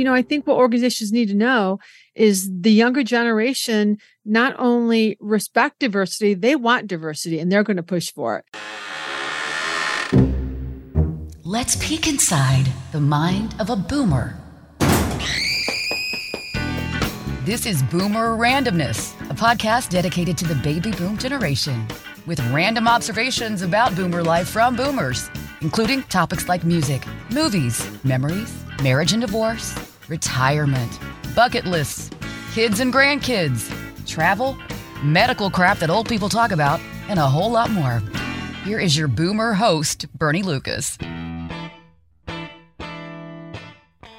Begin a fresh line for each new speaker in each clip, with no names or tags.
you know, I think what organizations need to know is the younger generation not only respect diversity, they want diversity and they're going to push for it.
Let's peek inside the mind of a boomer. This is Boomer Randomness, a podcast dedicated to the baby boom generation, with random observations about boomer life from boomers, including topics like music, movies, memories, marriage and divorce, retirement, bucket lists, kids and grandkids, travel, medical crap that old people talk about, and a whole lot more. Here is your boomer host, Bernie Lucas.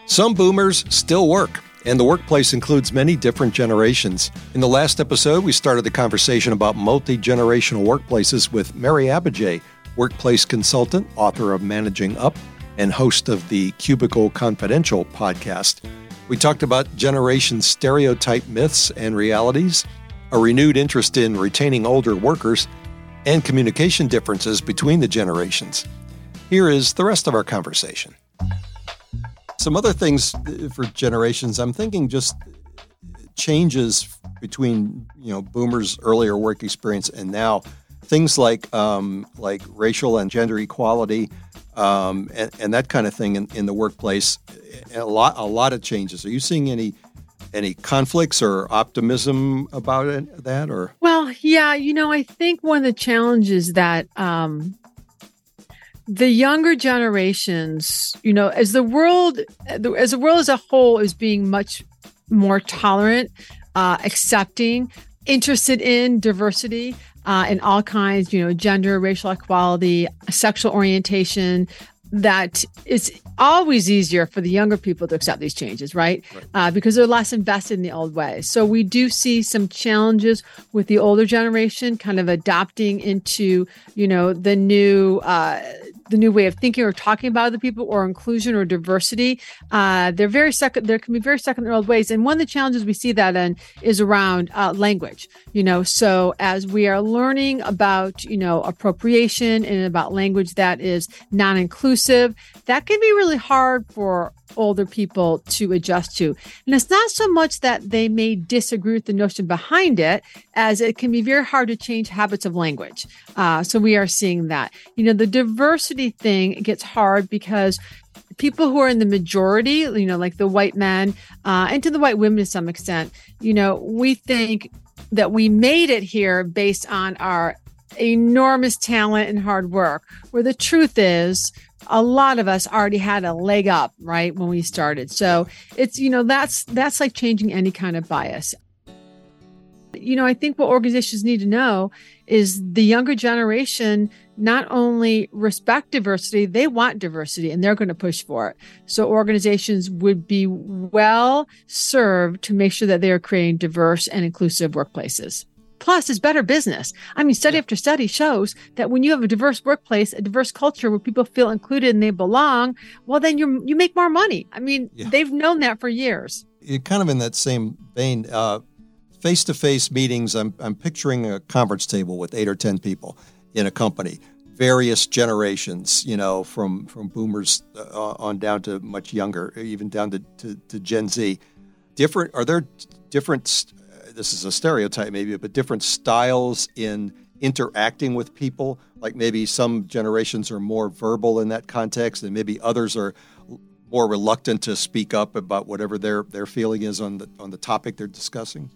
Some boomers still work, and the workplace includes many different generations. In the last episode, we started the conversation about multi generational workplaces with Mary Abbajay, workplace consultant, author of Managing Up, and host of the Cubicle Confidential podcast. We talked about generation stereotype myths and realities, a renewed interest in retaining older workers, and communication differences between the generations. Here is the rest of our conversation. Some other things uh, for generations, I'm thinking just changes between you know boomers' earlier work experience and now. Things like um, like racial and gender equality um, and, and, that kind of thing in, in the workplace. A lot a lot of changes. Are you seeing any any conflicts or optimism about it, that or
well yeah you know i think one of the challenges that um, the younger generations, you know, as the world, as the world as a whole is being much more tolerant, uh, accepting, interested in diversity uh, in all kinds, you know, gender, racial equality, sexual orientation, that it's always easier for the younger people to accept these changes, right? right. Uh, because they're less invested in the old ways. So we do see some challenges with the older generation kind of adopting into, you know, the new uh, the new way of thinking or talking about other people or inclusion or diversity. Uh, they're very second. There can be very second their old ways. And one of the challenges we see that in is around uh, language. You know, so as we are learning about you know appropriation and about language that is non-inclusive, that can be really hard for older people to adjust to. And it's not so much that they may disagree with the notion behind it, as it can be very hard to change habits of language. Uh, so we are seeing that. You know, the diversity thing gets hard because people who are in the majority, you know, like the white men uh, and to the white women to some extent, you know, we think that we made it here based on our enormous talent and hard work, where the truth is, a lot of us already had a leg up right when we started. So it's you know that's that's like changing any kind of bias. You know i think what organizations need to know is the younger generation not only respect diversity they want diversity and they're going to push for it. So organizations would be well served to make sure that they are creating diverse and inclusive workplaces Plus, it's better business. I mean, study yeah. after study shows that when you have a diverse workplace, a diverse culture where people feel included and they belong, well, then you you make more money. I mean, yeah. they've known that for years.
You're kind of in that same vein. Face to face meetings, I'm, I'm picturing a conference table with eight or 10 people in a company, various generations, you know, from, from boomers uh, on down to much younger, even down to, to, to Gen Z. Different, are there different this is a stereotype maybe, but different styles in interacting with people. Like maybe some generations are more verbal in that context, and maybe others are more reluctant to speak up about whatever their their feeling is on the on the topic they're discussing.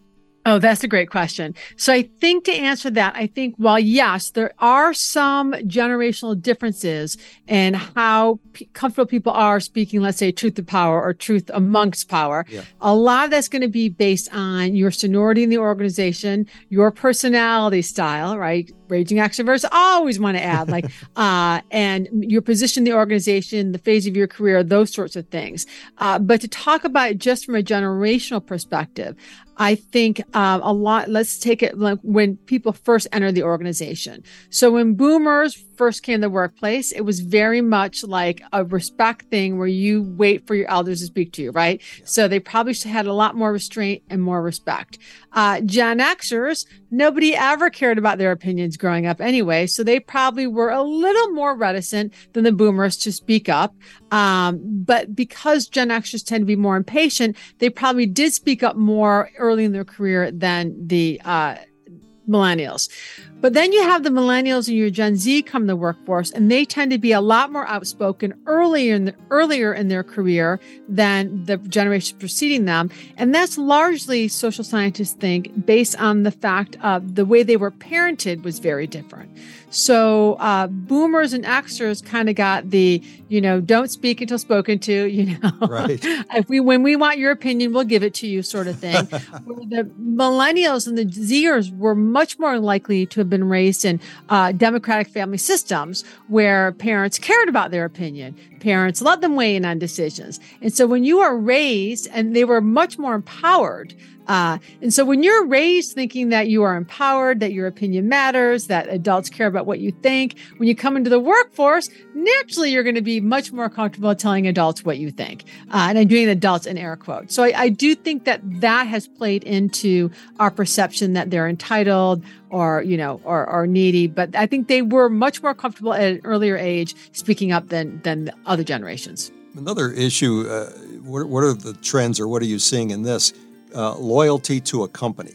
Oh, that's a great question. So I think to answer that, I think while yes, there are some generational differences in how p- comfortable people are speaking, let's say truth to power or truth amongst power. Yeah. A lot of that's going to be based on your seniority in the organization, your personality style, right? raging extroverts always want to add like uh and your position in the organization the phase of your career those sorts of things uh, but to talk about it just from a generational perspective I think um, a lot, let's take it like when people first enter the organization. So when boomers first came to the workplace, it was very much like a respect thing where you wait for your elders to speak to you, right? So they probably had a lot more restraint and more respect. Uh, Gen Xers, nobody ever cared about their opinions growing up anyway. So they probably were a little more reticent than the boomers to speak up. Um, but because Gen Xers tend to be more impatient, they probably did speak up more early in their career than the uh, millennials. But then you have the millennials and your Gen Z come to the workforce, and they tend to be a lot more outspoken earlier in the, earlier in their career than the generation preceding them. And that's largely social scientists think based on the fact of the way they were parented was very different. So uh, boomers and Xers kind of got the, you know, don't speak until spoken to, you know,
right.
if we when we want your opinion, we'll give it to you, sort of thing. the millennials and the Zers were much more likely to have been raised in uh, democratic family systems where parents cared about their opinion. Parents let them weigh in on decisions. And so when you are raised and they were much more empowered, uh, and so when you're raised thinking that you are empowered, that your opinion matters, that adults care about what you think, when you come into the workforce, naturally you're going to be much more comfortable telling adults what you think. Uh, and I'm doing adults in air quotes. So I, I do think that that has played into our perception that they're entitled or you know or, or needy but i think they were much more comfortable at an earlier age speaking up than than other generations
another issue uh, what, what are the trends or what are you seeing in this uh, loyalty to a company.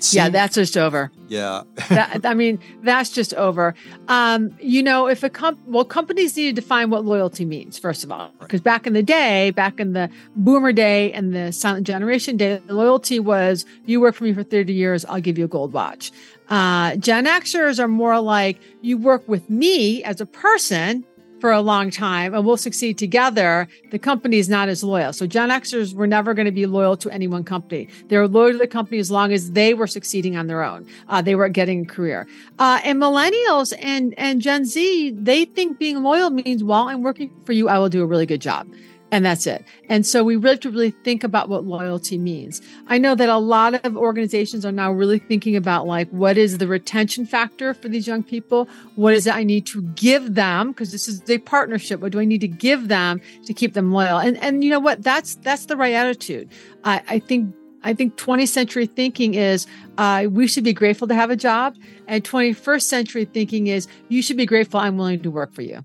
Seemed, yeah, that's just over.
Yeah,
that, I mean that's just over. Um, you know, if a comp, well, companies need to define what loyalty means first of all, because right. back in the day, back in the Boomer day and the Silent Generation day, loyalty was you work for me for thirty years, I'll give you a gold watch. Uh, Gen Xers are more like you work with me as a person for a long time and we'll succeed together, the company is not as loyal. So Gen Xers were never going to be loyal to any one company. They were loyal to the company as long as they were succeeding on their own. Uh, they were getting a career. Uh, and millennials and, and Gen Z, they think being loyal means, while I'm working for you, I will do a really good job and that's it. And so we really have to really think about what loyalty means. I know that a lot of organizations are now really thinking about like what is the retention factor for these young people? What is it I need to give them? Because this is a partnership. What do I need to give them to keep them loyal? And and you know what? That's that's the right attitude. I, I think I think 20th century thinking is uh, we should be grateful to have a job, and 21st century thinking is you should be grateful I'm willing to work for you.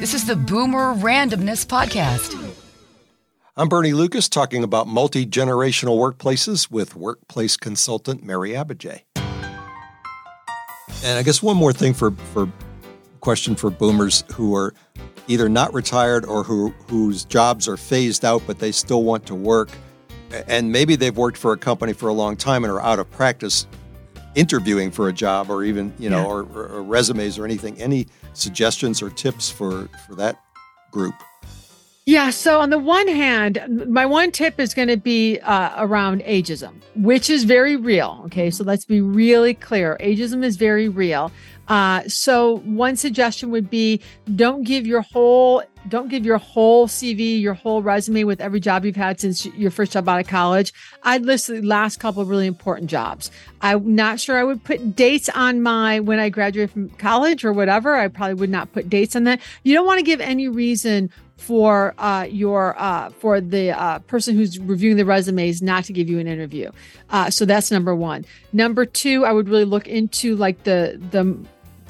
This is the Boomer Randomness Podcast.
I'm Bernie Lucas talking about multi generational workplaces with workplace consultant Mary Abbajay. And I guess one more thing for, for question for boomers who are either not retired or who whose jobs are phased out but they still want to work and maybe they've worked for a company for a long time and are out of practice interviewing for a job or even you know yeah. or, or, resumes or anything any suggestions or tips for for that group
yeah so on the one hand my one tip is going to be uh, around ageism which is very real okay so let's be really clear ageism is very real uh, so one suggestion would be don't give your whole don't give your whole CV, your whole resume with every job you've had since your first job out of college. I'd list the last couple of really important jobs. I'm not sure I would put dates on my when I graduated from college or whatever. I probably would not put dates on that. You don't want to give any reason for uh, your uh, for the uh, person who's reviewing the resumes not to give you an interview. Uh, so that's number one. Number two, I would really look into like the the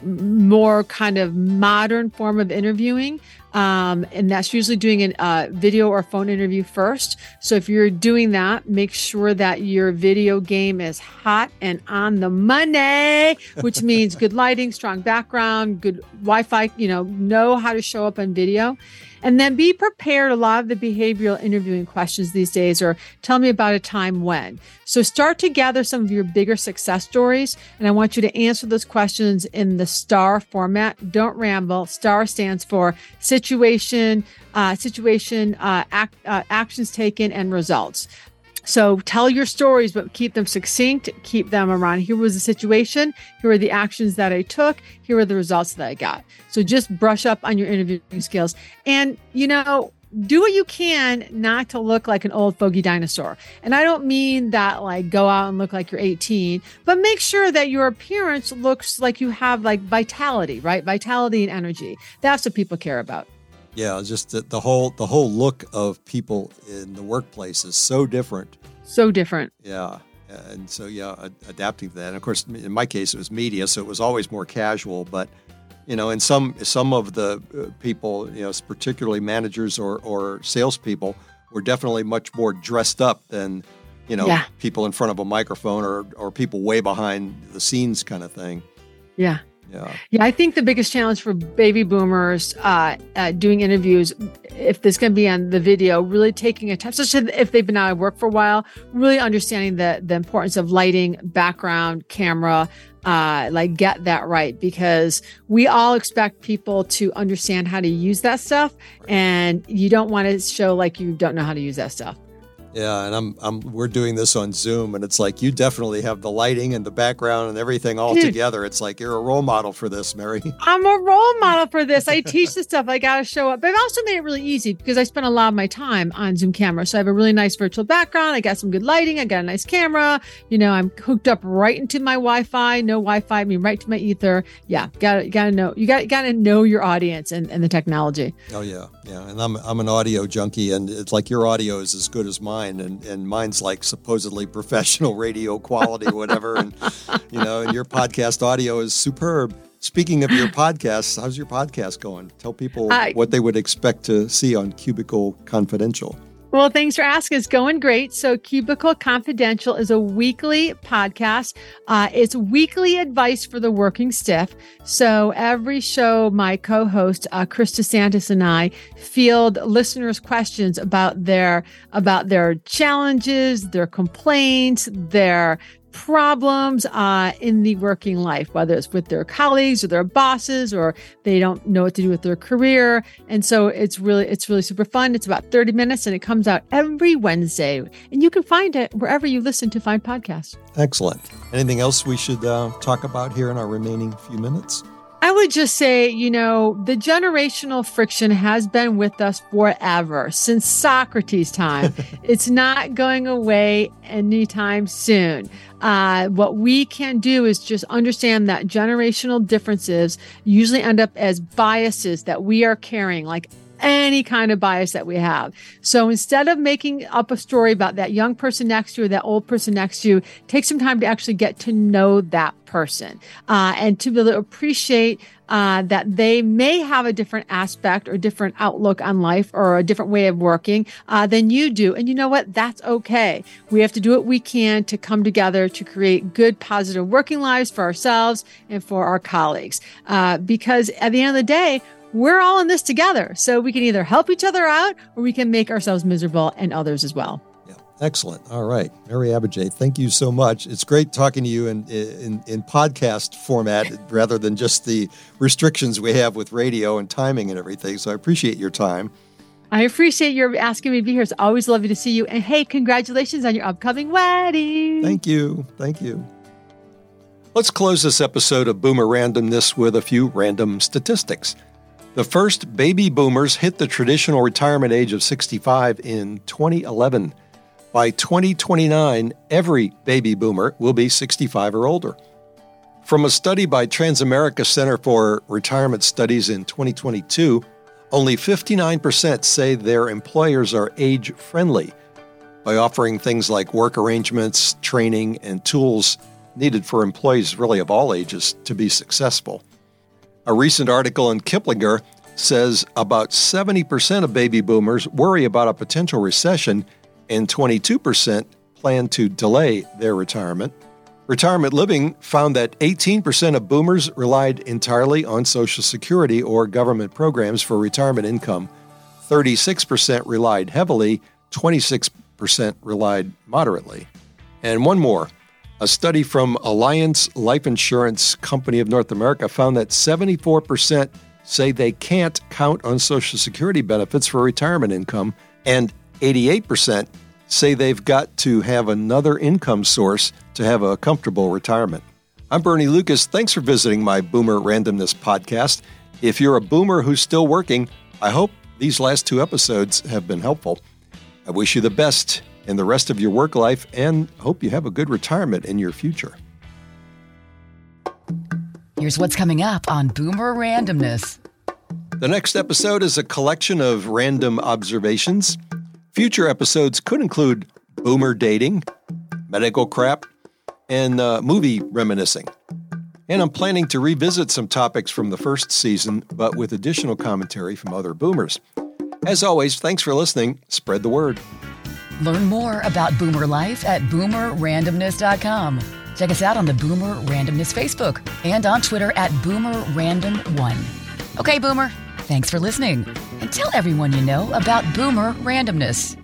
more kind of modern form of interviewing. Um, and that's usually doing a uh, video or phone interview first. So if you're doing that, make sure that your video game is hot and on the money, which means good lighting, strong background, good Wi Fi, you know, know how to show up on video. And then be prepared. A lot of the behavioral interviewing questions these days are tell me about a time when. So start to gather some of your bigger success stories. And I want you to answer those questions in the STAR format. Don't ramble. STAR stands for situation, uh, situation, uh, act, uh, actions taken, and results. So tell your stories, but keep them succinct, keep them around. Here was the situation. Here are the actions that I took. Here are the results that I got. So just brush up on your interviewing skills. And, you know, do what you can not to look like an old fogey dinosaur. And I don't mean that like go out and look like you're 18, but make sure that your appearance looks like you have like vitality, right? Vitality and energy. That's what people care about.
Yeah, just the, the whole the whole look of people in the workplace is so different.
So different.
Yeah. And so, yeah, adapting to that. And of course, in my case, it was media, so it was always more casual. But you know, and some some of the uh, people, you know, particularly managers or or salespeople, were definitely much more dressed up than you know yeah. people in front of a microphone or or people way behind the scenes kind of thing.
Yeah. Yeah. Yeah. I think the biggest challenge for baby boomers uh, uh, doing interviews, if this can be on the video, really taking a time, especially if they've been out of work for a while, really understanding the the importance of lighting, background, camera, uh, like get that right because we all expect people to understand how to use that stuff, and you don't want to show like you don't know how to use that stuff.
Yeah, and I'm I'm we're doing this on Zoom and it's like you definitely have the lighting and the background and everything all Dude, together. It's like you're a role model for this, Mary.
I'm a role model for this. I teach this stuff. I gotta show up. But I've also made it really easy because I spend a lot of my time on Zoom camera. So I have a really nice virtual background. I got some good lighting. I got a nice camera. You know, I'm hooked up right into my Wi-Fi. No Wi-Fi, I mean right to my ether. Yeah, gotta gotta know you got gotta know your audience and, and the technology.
Oh yeah. Yeah. And I'm I'm an audio junkie and it's like your audio is as good as mine mine, and, and mine's like supposedly professional radio quality, whatever. and you know, and your podcast audio is superb. Speaking of your podcast, how's your podcast going? Tell people uh, what they would expect to see on Cubicle Confidential.
Well, thanks for asking. It's going great. So, Cubicle Confidential is a weekly podcast. Uh, it's weekly advice for the working stiff. So, every show, my co host, uh, Chris DeSantis, and I field listeners' questions about their, about their challenges, their complaints, their problems uh, in the working life, whether it's with their colleagues or their bosses, or they don't know what to do with their career. And so it's really it's really super fun. It's about 30 minutes and it comes out every Wednesday. And you can find it wherever you listen to find podcasts.
Excellent. Anything else we should uh, talk about here in our remaining few minutes?
I would just say, you know, the generational friction has been with us forever since Socrates' time. it's not going away anytime soon. Uh, what we can do is just understand that generational differences usually end up as biases that we are carrying, like any kind of bias that we have. So instead of making up a story about that young person next to you or that old person next to you, take some time to actually get to know that person uh, and to be able to appreciate uh, that they may have a different aspect or different outlook on life or a different way of working uh, than you do. And you know what? That's okay. We have to do what we can to come together to create good, positive working lives for ourselves and for our colleagues. Uh, because at the end of the day, we're all in this together. So we can either help each other out or we can make ourselves miserable and others as well.
Yeah, excellent. All right. Mary Abbajay, thank you so much. It's great talking to you in, in, in podcast format rather than just the restrictions we have with radio and timing and everything. So I appreciate your time.
I appreciate your asking me to be here. It's always lovely to see you. And hey, congratulations on your upcoming wedding.
Thank you. Thank you. Let's close this episode of Boomer Randomness with a few random statistics. The first baby boomers hit the traditional retirement age of 65 in 2011. By 2029, every baby boomer will be 65 or older. From a study by Transamerica Center for Retirement Studies in 2022, only 59% say their employers are age friendly by offering things like work arrangements, training, and tools needed for employees really of all ages to be successful. A recent article in Kiplinger says about 70% of baby boomers worry about a potential recession, and 22% plan to delay their retirement. Retirement Living found that 18% of boomers relied entirely on Social Security or government programs for retirement income, 36% relied heavily, 26% relied moderately. And one more a study from Allianz Life Insurance Company of North America found that 74% say they can't count on Social Security benefits for retirement income, and 88% say they've got to have another income source to have a comfortable retirement. I'm Bernie Lucas. Thanks for visiting my Boomer Randomness podcast. If you're a boomer who's still working, I hope these last two episodes have been helpful. I wish you the best in the rest of your work life and hope you have a good retirement in your future.
Here's what's coming up on Boomer Randomness.
The next episode is a collection of random observations. Future episodes could include boomer dating, medical crap, and uh, movie reminiscing. And I'm planning to revisit some topics from the first season, but with additional commentary from other boomers. As always, thanks for listening. Spread the word.
Learn more about Boomer Life at boomerrandomness.com. Check us out on the Boomer Randomness Facebook and on Twitter at BoomerRandom1. Okay, Boomer, thanks for listening. And tell everyone you know about Boomer Randomness.